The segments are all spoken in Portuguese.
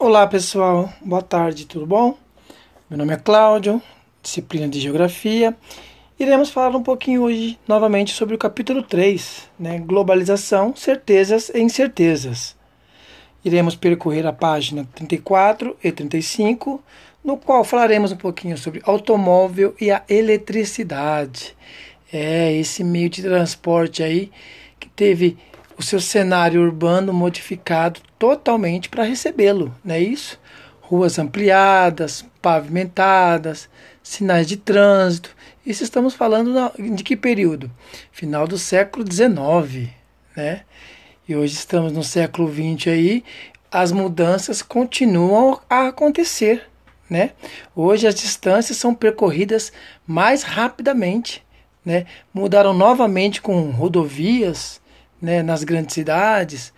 Olá pessoal, boa tarde, tudo bom? Meu nome é Cláudio, disciplina de Geografia. Iremos falar um pouquinho hoje novamente sobre o capítulo 3, né? Globalização, certezas e incertezas. Iremos percorrer a página 34 e 35, no qual falaremos um pouquinho sobre automóvel e a eletricidade. É esse meio de transporte aí que teve o seu cenário urbano modificado totalmente para recebê-lo, não é isso? Ruas ampliadas, pavimentadas, sinais de trânsito. Isso estamos falando de que período? Final do século XIX, né? E hoje estamos no século XX aí, as mudanças continuam a acontecer, né? Hoje as distâncias são percorridas mais rapidamente, né? Mudaram novamente com rodovias, né, nas grandes cidades,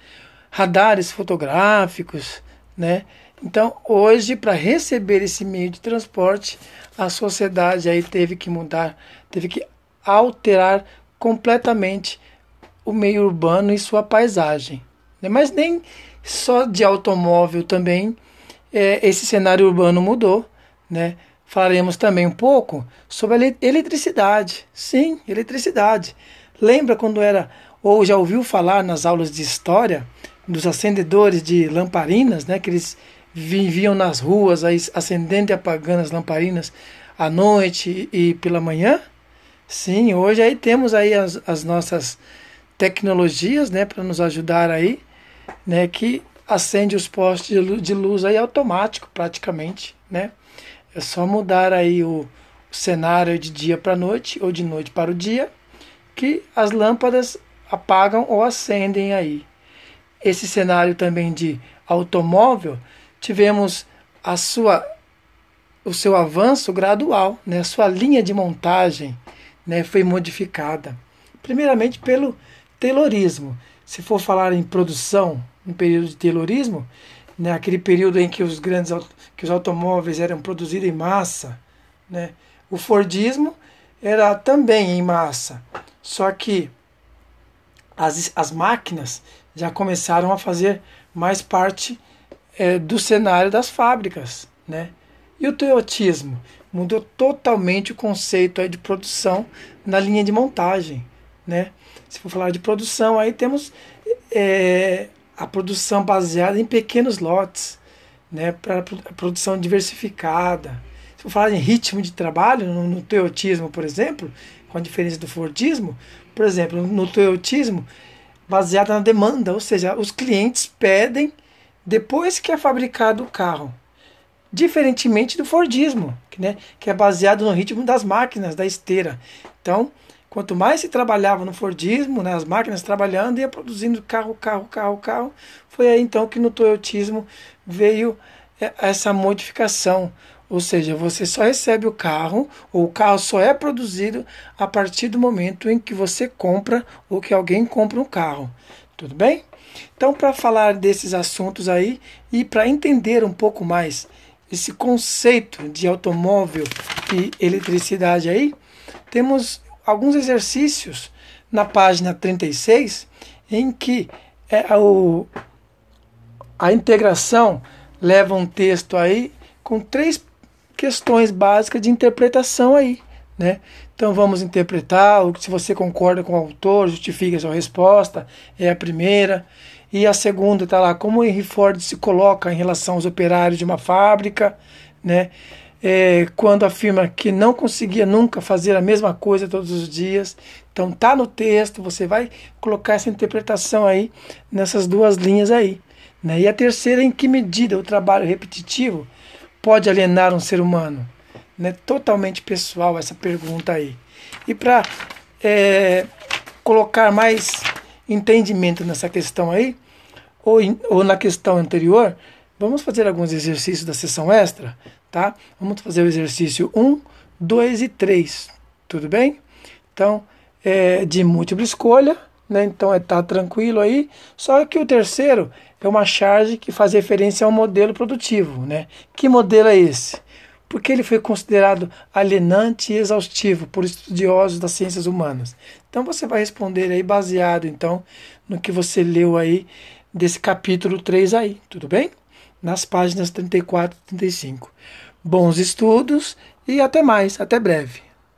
radares fotográficos, né? Então, hoje, para receber esse meio de transporte, a sociedade aí teve que mudar, teve que alterar completamente o meio urbano e sua paisagem. Né? Mas nem só de automóvel também é, esse cenário urbano mudou, né? Falaremos também um pouco sobre a eletricidade. Sim, eletricidade. Lembra quando era ou já ouviu falar nas aulas de história dos acendedores de lamparinas, né, que eles viviam nas ruas aí, acendendo e apagando as lamparinas à noite e pela manhã? Sim, hoje aí temos aí as, as nossas tecnologias, né, para nos ajudar aí, né, que acende os postes de luz, aí automático praticamente, né? É só mudar aí o, o cenário de dia para noite ou de noite para o dia, que as lâmpadas apagam ou acendem aí. Esse cenário também de automóvel, tivemos a sua o seu avanço gradual, né? A sua linha de montagem, né, foi modificada. Primeiramente pelo Taylorismo. Se for falar em produção, no período de Taylorismo, né, aquele período em que os grandes que os automóveis eram produzidos em massa, né? O Fordismo era também em massa, só que as, as máquinas já começaram a fazer mais parte é, do cenário das fábricas. Né? E o Toyotismo mudou totalmente o conceito aí de produção na linha de montagem. Né? Se for falar de produção, aí temos é, a produção baseada em pequenos lotes, né, para produção diversificada. Se for falar em ritmo de trabalho, no, no Toyotismo, por exemplo, com a diferença do Fordismo, por exemplo, no Toyotismo, baseada na demanda, ou seja, os clientes pedem depois que é fabricado o carro. Diferentemente do Fordismo, que, né, que é baseado no ritmo das máquinas, da esteira. Então, quanto mais se trabalhava no Fordismo, né, as máquinas trabalhando, ia produzindo carro, carro, carro, carro. Foi aí então que no Toyotismo veio é, essa modificação, ou seja, você só recebe o carro, ou o carro só é produzido a partir do momento em que você compra ou que alguém compra um carro. Tudo bem? Então, para falar desses assuntos aí e para entender um pouco mais esse conceito de automóvel e eletricidade aí, temos alguns exercícios na página 36 em que é o, a integração leva um texto aí com três questões básicas de interpretação aí. Né? Então vamos interpretar, se você concorda com o autor, justifique a sua resposta, é a primeira. E a segunda está lá, como Henry Ford se coloca em relação aos operários de uma fábrica, né? É, quando afirma que não conseguia nunca fazer a mesma coisa todos os dias. Então tá no texto, você vai colocar essa interpretação aí nessas duas linhas aí. Né? E a terceira, em que medida o trabalho repetitivo pode alienar um ser humano? Né? Totalmente pessoal essa pergunta aí. E para é, colocar mais entendimento nessa questão aí, ou, in, ou na questão anterior, vamos fazer alguns exercícios da sessão extra, tá? Vamos fazer o exercício 1, 2 e 3, tudo bem? Então, é de múltipla escolha, né? Então, é tá tranquilo aí. Só que o terceiro é uma charge que faz referência ao modelo produtivo. Né? Que modelo é esse? Porque ele foi considerado alienante e exaustivo por estudiosos das ciências humanas. Então você vai responder aí baseado então no que você leu aí desse capítulo 3 aí, tudo bem? nas páginas 34 e 35. Bons estudos e até mais, até breve.